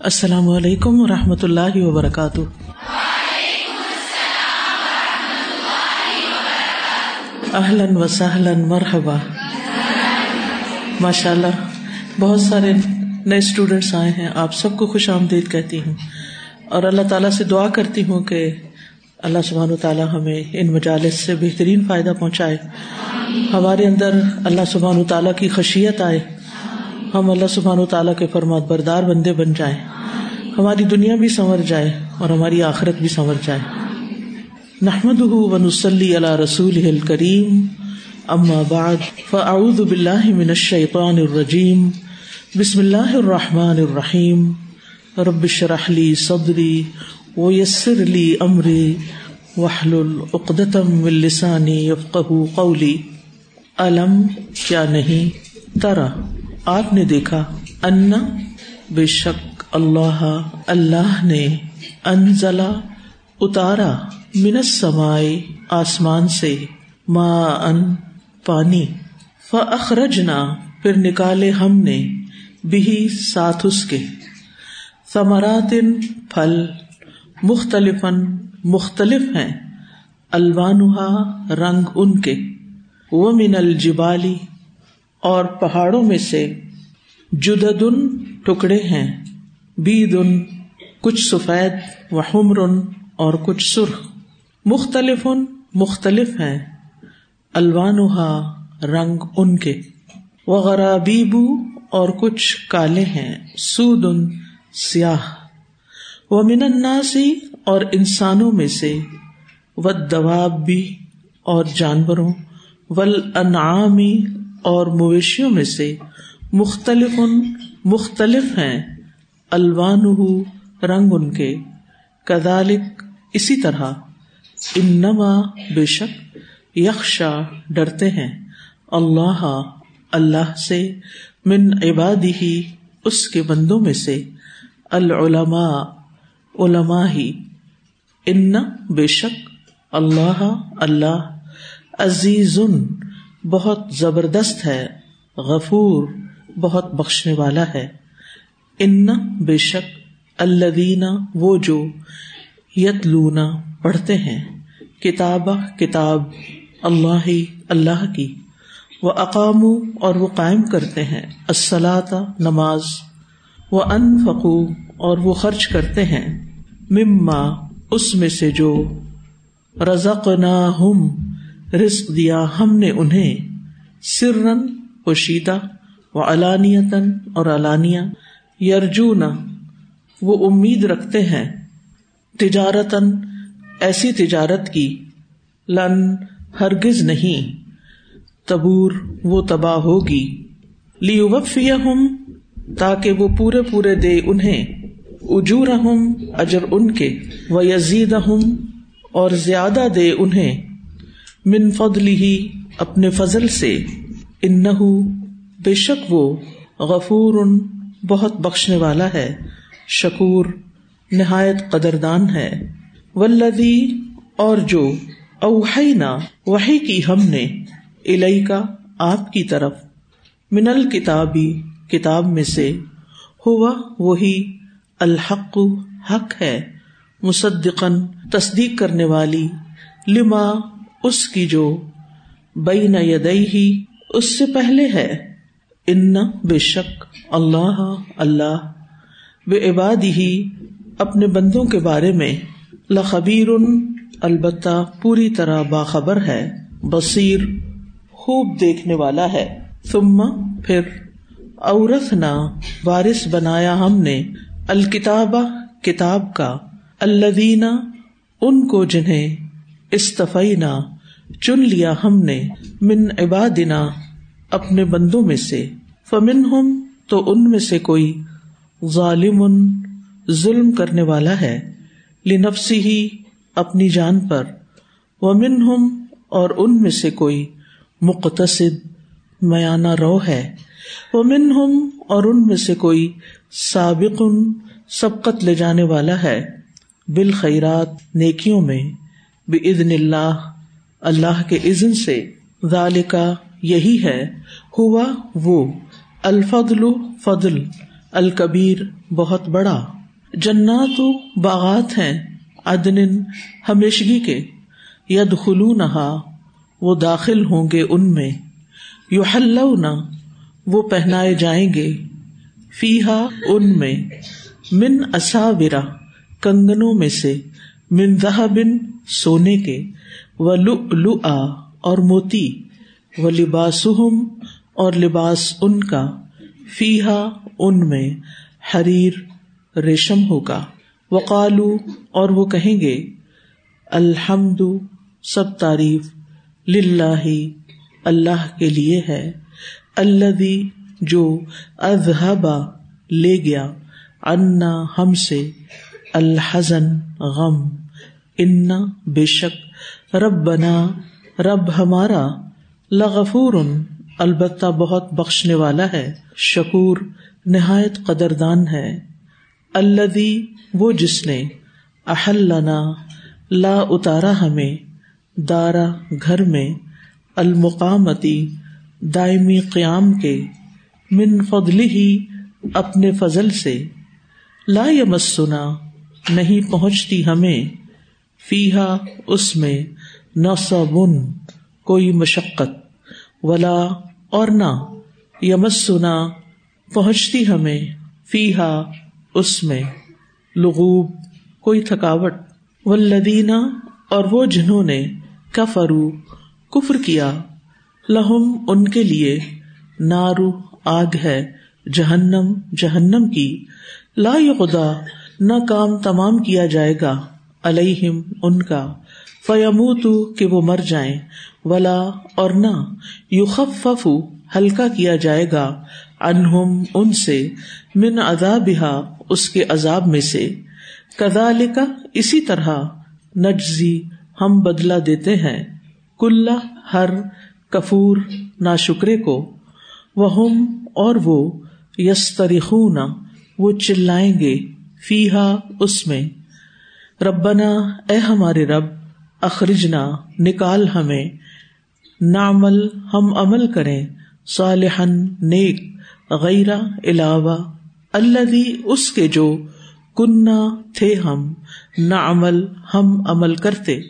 السلام علیکم و رحمۃ اللہ وبرکاتہ۔ اہلن و سہلن مرحبا۔ ماشاء اللہ بہت سارے نئے اسٹوڈینٹس آئے ہیں، آپ سب کو خوش آمدید کہتی ہوں۔ اور اللہ تعالیٰ سے دعا کرتی ہوں کہ اللہ سبحان و تعالیٰ ہمیں ان مجالس سے بہترین فائدہ پہنچائے۔ ہمارے اندر اللہ سبحان و تعالیٰ کی خشیت آئے۔ ہم اللہ سبحان و تعالیٰ کے فرمات بردار بندے بن جائیں۔ ہماری دنیا بھی سنور جائے اور ہماری آخرت بھی سنور جائے۔ نحمد ونسلی علی رسول کریم اما بعد، فاعوذ باللہ من الشیطان الرجیم۔ بسم اللہ الرحمٰن الرحیم۔ ربش رحلی صدری ویسر لی امری۔ وحل العقدم السانی یفقہ قولی۔ علم کیا نہیں؟ ترا۔ آپ نے دیکھا ان بے شک اللہ اللہ نے انزلا اتارا منس سمائے آسمان سے ما ان پانی۔ فخرجنا پھر نکالے ہم نے بھی ساتھ اس کے۔ ثمراتن پھل مختلف مختلف ہیں۔ الوانحا رنگ ان کے۔ وہ من الجبالی اور پہاڑوں میں سے جدن ٹکڑے ہیں بید ان کچھ سفید و حمر اور کچھ سرخ۔ مختلف مختلف ہیں الوانحا رنگ ان کے۔ وغرابیبو اور کچھ کالے ہیں سود ان سیاہ۔ و من الناسی اور انسانوں میں سے و دواب بھی اور جانوروں۔ ول انعامی اور مویشیوں میں سے مختلف مختلف ہیں الوان رنگ ان کے۔ کدالک اسی طرح، انما بے شک یکشا ڈرتے ہیں۔ اللہ اللہ سے، من عبادی ہی اس کے بندوں میں سے۔ العلماء، علماء۔ ہی ان بے شک اللہ اللہ عزیز بہت زبردست ہے، غفور، بہت بخشنے والا ہے۔ ان بے شک اللہ وہ جو یت لونا پڑھتے ہیں کتاب کتاب اللہ اللہ کی۔ وہ اقام اور وہ قائم کرتے ہیں۔ السلاط نماز۔ وہ ان فقو اور وہ خرچ کرتے ہیں۔ مما، اس میں سے جو رزق نہ ہم رزق دیا ہم نے انہیں سرن پوشیدہ و علانیتن اور علانیہ یرجون وہ امید رکھتے ہیں تجارتن ایسی تجارت کی، لن، ہرگز نہیں، تبور وہ تباہ ہوگی لی ہوں تاکہ وہ پورے پورے دے انہیں اجور ہوں اجر ان کے و یزید ہوں اور زیادہ دے انہیں۔ من فضلی ہی اپنے فضل سے ان بے شک وہ غفور بہت بخشنے والا ہے، شکور نہایت قدردان ہے۔ ولدی اور جو اوہینا وہی کی ہم نے الئی کا آپ کی طرف من الکتابی کتاب میں سے، ہوا وہی الحق حق ہے مصدقن تصدیق کرنے والی، لما اس کی جو بین یدئی ہی اس سے پہلے ہے۔ ان بے شک اللہ اللہ، بے عباد ہی اپنے بندوں کے بارے میں لخبیر البتہ پوری طرح باخبر ہے، بصیر، خوب دیکھنے والا ہے۔ ثم پھر عورت نہ وارث بنایا ہم نے الکتاب، کتاب کا الدینہ ان کو جنہیں استفینا چن لیا ہم نے من عبادنا اپنے بندوں میں سے۔ فمن ہم تو ان میں سے کوئی ظالم ظلم کرنے والا ہے۔ لنفسی ہی اپنی جان پر۔ ومن ہم اور ان میں سے کوئی مقتصد میانہ رو ہے۔ ومن ہم اور ان میں سے کوئی سابق سبقت لے جانے والا ہے۔ بالخیرات نیکیوں میں۔ بے اللہ اللہ کے عزن سے۔ ذالکا یہی ہے۔ ہوا وہ۔ الفضل فضل۔ الکبیر بہت بڑا۔ جنات باغات ہیں ادن ہمیشگی کے۔ ید خلو وہ داخل ہوں گے ان میں۔ یو نہ وہ پہنائے جائیں گے۔ فیحا ان میں۔ من اصاورا کنگنوں میں سے۔ من بن سونے کے۔ و لو اور موتی و لباس اور لباس ان کا فیحا ان میں حریر ریشم ہوگا۔ وقالو اور وہ کہیں گے الحمد سب تعریف لاہ اللہ کے لیے ہے اللہ جو اذہبا لے گیا، انا ہم سے الحزن غم، انا بے شک رب بنا رب ہمارا، لغفور، البتہ بہت بخشنے والا ہے، شکور، نہایت قدردان ہے۔ اللہ وہ جس نے، احلنا، لا اتارا ہمیں، دارا گھر میں، المقامتی، دائمی قیام کے، من فضل ہی اپنے فضل سے۔ لا یمسنا، نہیں پہنچتی ہمیں فیحا اس میں۔ نصبن کوئی مشقت، ولا اور نہ، یمسنا، پہنچتی ہمیں فیحا اس میں۔ لغوب، کوئی تھکاوٹ۔ ولدینہ اور وہ جنہوں نے کفرو کفر کیا، لہم ان کے لیے نارو آگ ہے، جہنم جہنم کی۔ لا خدا نہ کام تمام کیا جائے گا الہم ان کا۔ فیمو کہ وہ مر جائیں۔ ولا اور نہ یو خف ہلکا کیا جائے گا۔ انہم، ان سے، من عذاب اس کے عذاب میں سے۔ کدا اسی طرح نجزی ہم بدلا دیتے ہیں۔ کل ہر کفور نا شکرے کو۔ وہ اور وہ یس وہ چلائیں گے فیحا اس میں۔ ربنا، اے ہمارے رب اخرجنا، نکال ہمیں۔ نامل ہم عمل کریں۔ صالحن نیک، غیر علاوہ۔ اللہ اس کے جو کنہ تھے ہم۔ نہ عمل ہم عمل کرتے۔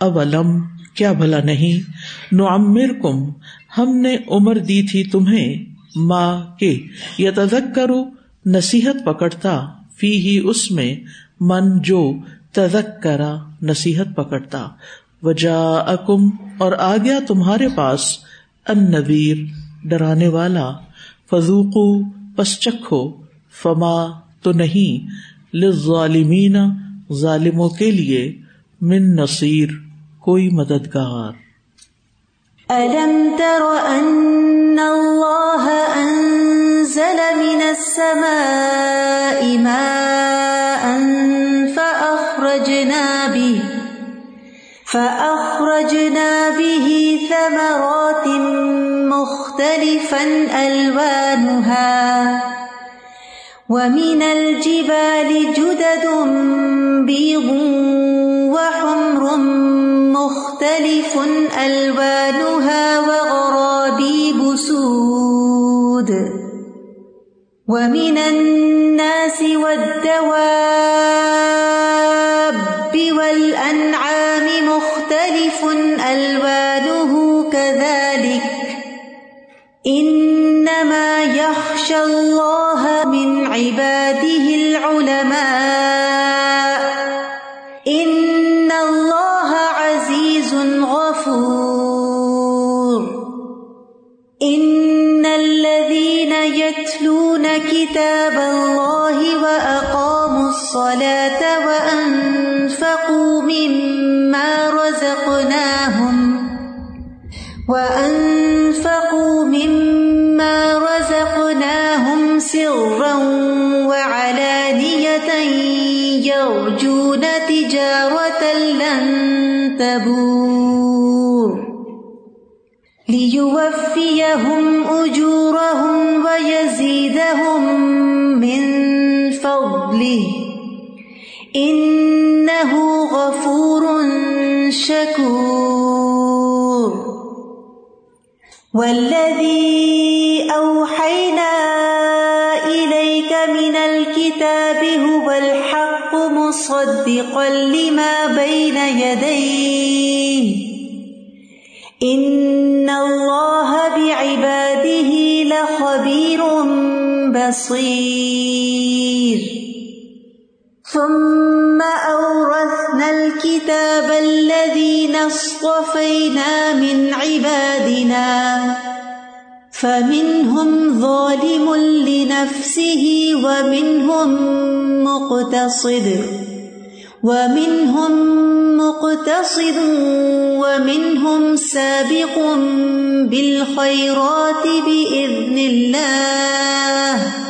اولم، کیا بھلا نہیں۔ نو امر کم ہم نے عمر دی تھی تمہیں۔ ماں کے یا تزک کرو نصیحت پکڑتا۔ فی ہی اس میں، من، جو تزک کرا نصیحت پکڑتا۔ وجا اکم اور آ گیا تمہارے پاس ان نویر ڈرانے والا۔ فضوقو پس چکھو۔ فما، تو نہیں۔ لظالمین ظالموں کے لیے من نصیر، کوئی مددگار۔ ألم تر أن الله أنزل من السماء ثمرات مختلفا ألوانها ومن الجبال جدد بيض وحمر مختلف ألوانها وغرابيب سود ومن الناس والدواب الصلاة وأنفقوا مما رزقناهم وأنفقوا مما رزقناهم سرا وعلانية يرجون تجارة لن تبور ليوفيهم أجورهم ويزيدهم من فضله إنه غفور شكور. والذي أوحينا إليك هو الحق مصدقا لما بين يديه. إن الله بعباده لخبير بصير. ثم أورثنا الكتاب الذين اصطفينا من عبادنا فمنهم ظالم لنفسه ومنهم مقتصد ومنهم مقتصد ومنهم سابق بالخيرات بإذن الله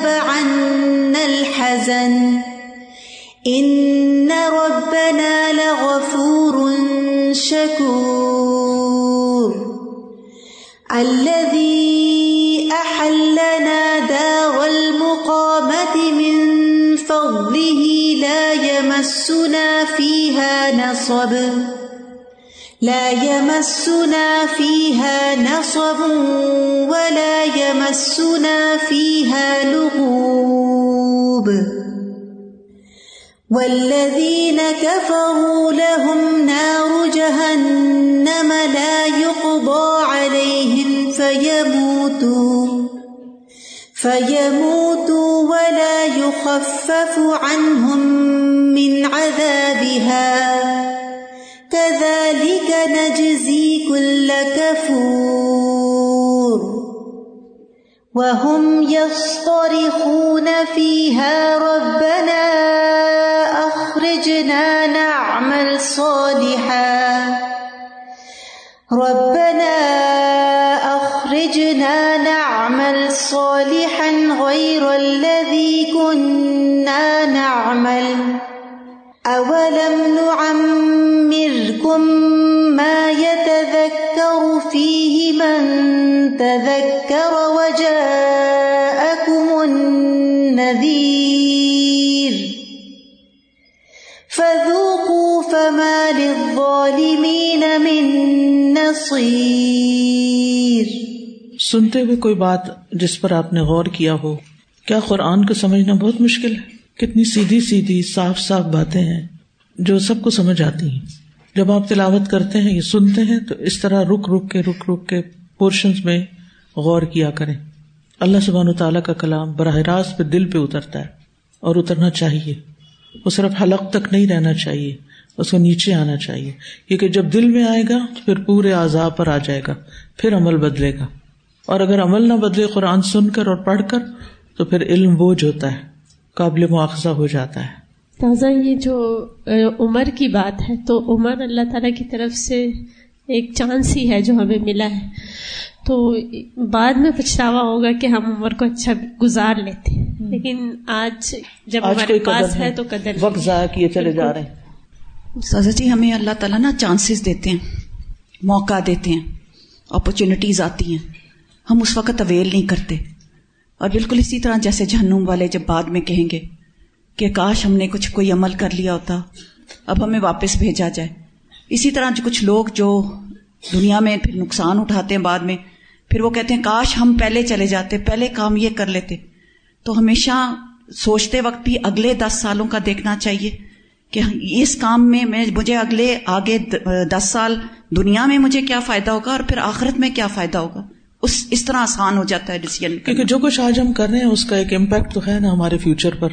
أذهب عنا الحزن. إن ربنا لغفور شكور. الذي أحلنا دار المقامة من فضله لا يمسنا فيها نصب. لا يمسنا فيها نصب ولا يمسنا فيها لغوب. والذين كفروا لهم نار جهنم لا يقضى عليهم فيموتوا. فيموتوا ولا يخفف عنهم من عذابها. كذلك نجزي كل كفور. وهم يصطرخون فيها ربنا أخرجنا نعمل صالحا. ربنا أخرجنا نعمل صالحا غير الذي كنا نعمل. أولم ما يتذكر فيه من تذكر وجاءكم النذير فذوقوا فما للظالمين من نصير سنتے ہوئے کوئی بات جس پر آپ نے غور کیا ہو، کیا قرآن کو سمجھنا بہت مشکل ہے؟ کتنی سیدھی سیدھی صاف صاف باتیں ہیں جو سب کو سمجھ آتی ہیں۔ جب آپ تلاوت کرتے ہیں یا سنتے ہیں، تو اس طرح رک رک کے، رک رک کے پورشن میں غور کیا کریں۔ اللہ سبحان و تعالیٰ کا کلام براہ راست پہ دل پہ اترتا ہے اور اترنا چاہیے۔ وہ صرف حلق تک نہیں رہنا چاہیے، اس کو نیچے آنا چاہیے۔ کیونکہ جب دل میں آئے گا، تو پھر پورے آزاد پر آ جائے گا، پھر عمل بدلے گا۔ اور اگر عمل نہ بدلے، قرآن سن کر اور پڑھ کر، تو پھر علم بوجھ ہوتا ہے، قابل مواخذہ ہو جاتا ہے۔ تازہ یہ جو عمر کی بات ہے تو عمر اللہ تعالیٰ کی طرف سے ایک چانس ہی ہے جو ہمیں ملا ہے۔ تو بعد میں پچھتاوا ہوگا کہ ہم عمر کو اچھا گزار لیتے لیکن آج جب ہمارے پاس ہے تو قدر وقت ضائع کیے چلے جا رہے ہیں۔ سازا جی ہمیں اللہ تعالیٰ نا چانسز دیتے ہیں موقع دیتے ہیں اپرچونیٹیز آتی ہیں۔ ہم اس وقت اویل نہیں کرتے۔ اور بالکل اسی طرح جیسے جہنم والے جب بعد میں کہیں گے کہ کاش ہم نے کچھ کوئی عمل کر لیا ہوتا، اب ہمیں واپس بھیجا جائے۔ اسی طرح جو کچھ لوگ جو دنیا میں پھر نقصان اٹھاتے ہیں بعد میں، پھر وہ کہتے ہیں، کاش ہم پہلے چلے جاتے، پہلے کام یہ کر لیتے۔ تو ہمیشہ سوچتے وقت بھی اگلے دس سالوں کا دیکھنا چاہیے کہ اس کام میں میں، مجھے اگلے، آگے دس سال دنیا میں مجھے کیا فائدہ ہوگا اور پھر آخرت میں کیا فائدہ ہوگا؟ اس اس طرح آسان ہو جاتا ہے ڈسیزن کیونکہ جو کچھ آج ہم کر رہے ہیں، اس کا ایک امپیکٹ تو ہے نا ہمارے فیوچر پر۔